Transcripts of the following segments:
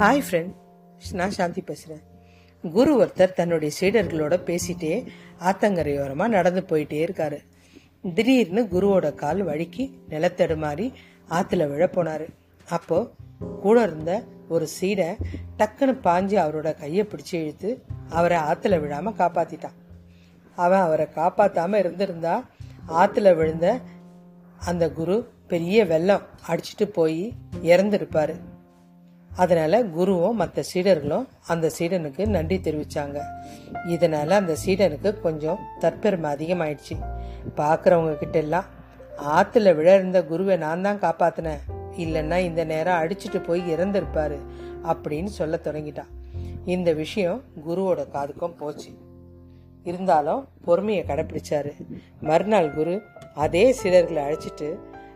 Hi friend நான் சாந்தி பேசுகிறேன் குரு ஒருத்தர் தன்னுடைய சீடர்களோட பேசிட்டே ஆத்தங்கரையோரமாக நடந்து போயிட்டே இருக்காரு. திடீர்னு குருவோட கால் வழுக்கி நிலத்தடுமாறி ஆற்றுல விழ போனார். அப்போது கூட இருந்த ஒரு சீடை டக்குன்னு பாஞ்சு அவரோட கையை பிடிச்சி இழுத்து அவரை ஆற்றுல விழாமல் காப்பாற்றிட்டான் அவன் அவரை காப்பாற்றாமல் இருந்திருந்தா ஆற்றுல விழுந்த அந்த குரு பெரிய வெள்ளம் அடிச்சிட்டு போய் இறந்துருப்பாரு. அதனால் குருவும் மற்ற சீடர்களும் அந்த சீடனுக்கு நன்றி தெரிவித்தாங்க இதனால் அந்த சீடனுக்கு கொஞ்சம் தற்பெருமை அதிகமாயிடுச்சு. பார்க்குறவங்க கிட்டெல்லாம் ஆற்றுல விழ இருந்த குருவை நான் தான் காப்பாற்றினேன் இல்லைன்னா இந்த நேரம் அடிச்சுட்டு போய் இறந்துருப்பார் அப்படின்னு சொல்ல தொடங்கிட்டான். இந்த விஷயம் குருவோட காதுக்கும் போச்சு. இருந்தாலும் பொறுமையை கடைப்பிடிச்சாரு. மறுநாள் குரு அதே சீடர்களை அழைச்சிட்டு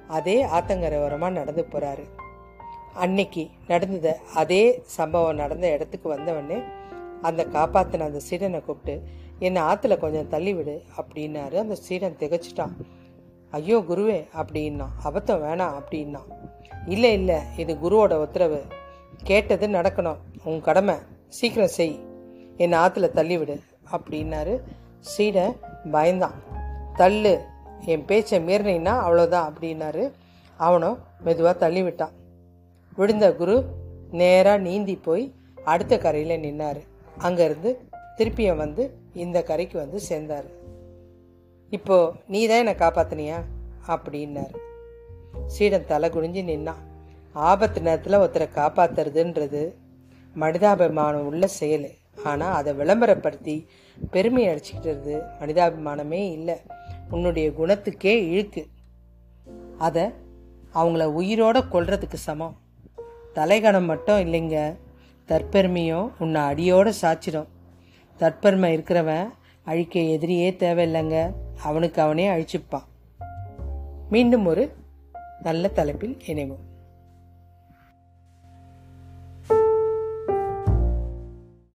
அதே ஆத்தங்கரை ஓரமாக நடந்து போகிறாரு அன்னைக்கு நடந்தது அதே சம்பவம் நடந்த இடத்துக்கு வந்தவொடனே அந்த காப்பாத்தின அந்த சீடனை கூப்பிட்டு என்னை ஆற்றுல கொஞ்சம் தள்ளி விடு அப்படின்னாரு. அந்த சீடன் திகச்சிட்டான். ஐயோ குருவே அப்படின்னா அபத்தம் வேணாம் அப்படின்னா இல்லை இல்லை இது குருவோட உத்தரவு. கேட்டது நடக்கணும். உன் கடமை. சீக்கிரம் செய். என்னை ஆற்றுல தள்ளிவிடு அப்படின்னாரு. சீடன் பயந்தான். தள்ளு. என் பேச்சை மீறினீன்னா அவ்வளோதான் அப்படின்னாரு. அவனும் மெதுவாக தள்ளிவிட்டான் விழுந்த குரு நேராக நீந்தி போய் அடுத்த கரையில் நின்னார். அங்கேருந்து திருப்பியும் வந்து இந்த கரைக்கு வந்து சேர்ந்தார். இப்போ நீ தான் என்னை காப்பாத்தினியா? அப்படின்னார். சீடன் தலை குனிஞ்சு நின்னான். ஆபத்து நேரத்தில் ஒருத்தரை காப்பாத்துறதுன்றது மனிதாபிமானம் உள்ள செயல். ஆனால் அதை விளம்பரப்படுத்தி பெருமை அடிச்சுக்கிட்டுறது மனிதாபிமானமே இல்லை. உன்னுடைய குணத்துக்கே இழுக்கு. அதை அவங்கள உயிரோட கொள்றதுக்கு சமம். தலைகணம் மட்டும் இல்லைங்க. தற்பெருமையும் உன்னை அடியோடு சாச்சிடும் தற்பெருமை இருக்கிறவன் அழிக்க எதிரியே தேவையில்லைங்க. அவனுக்கு அவனே அழிச்சுப்பான். மீண்டும் ஒரு நல்ல தலைப்பில் இணைவோம்.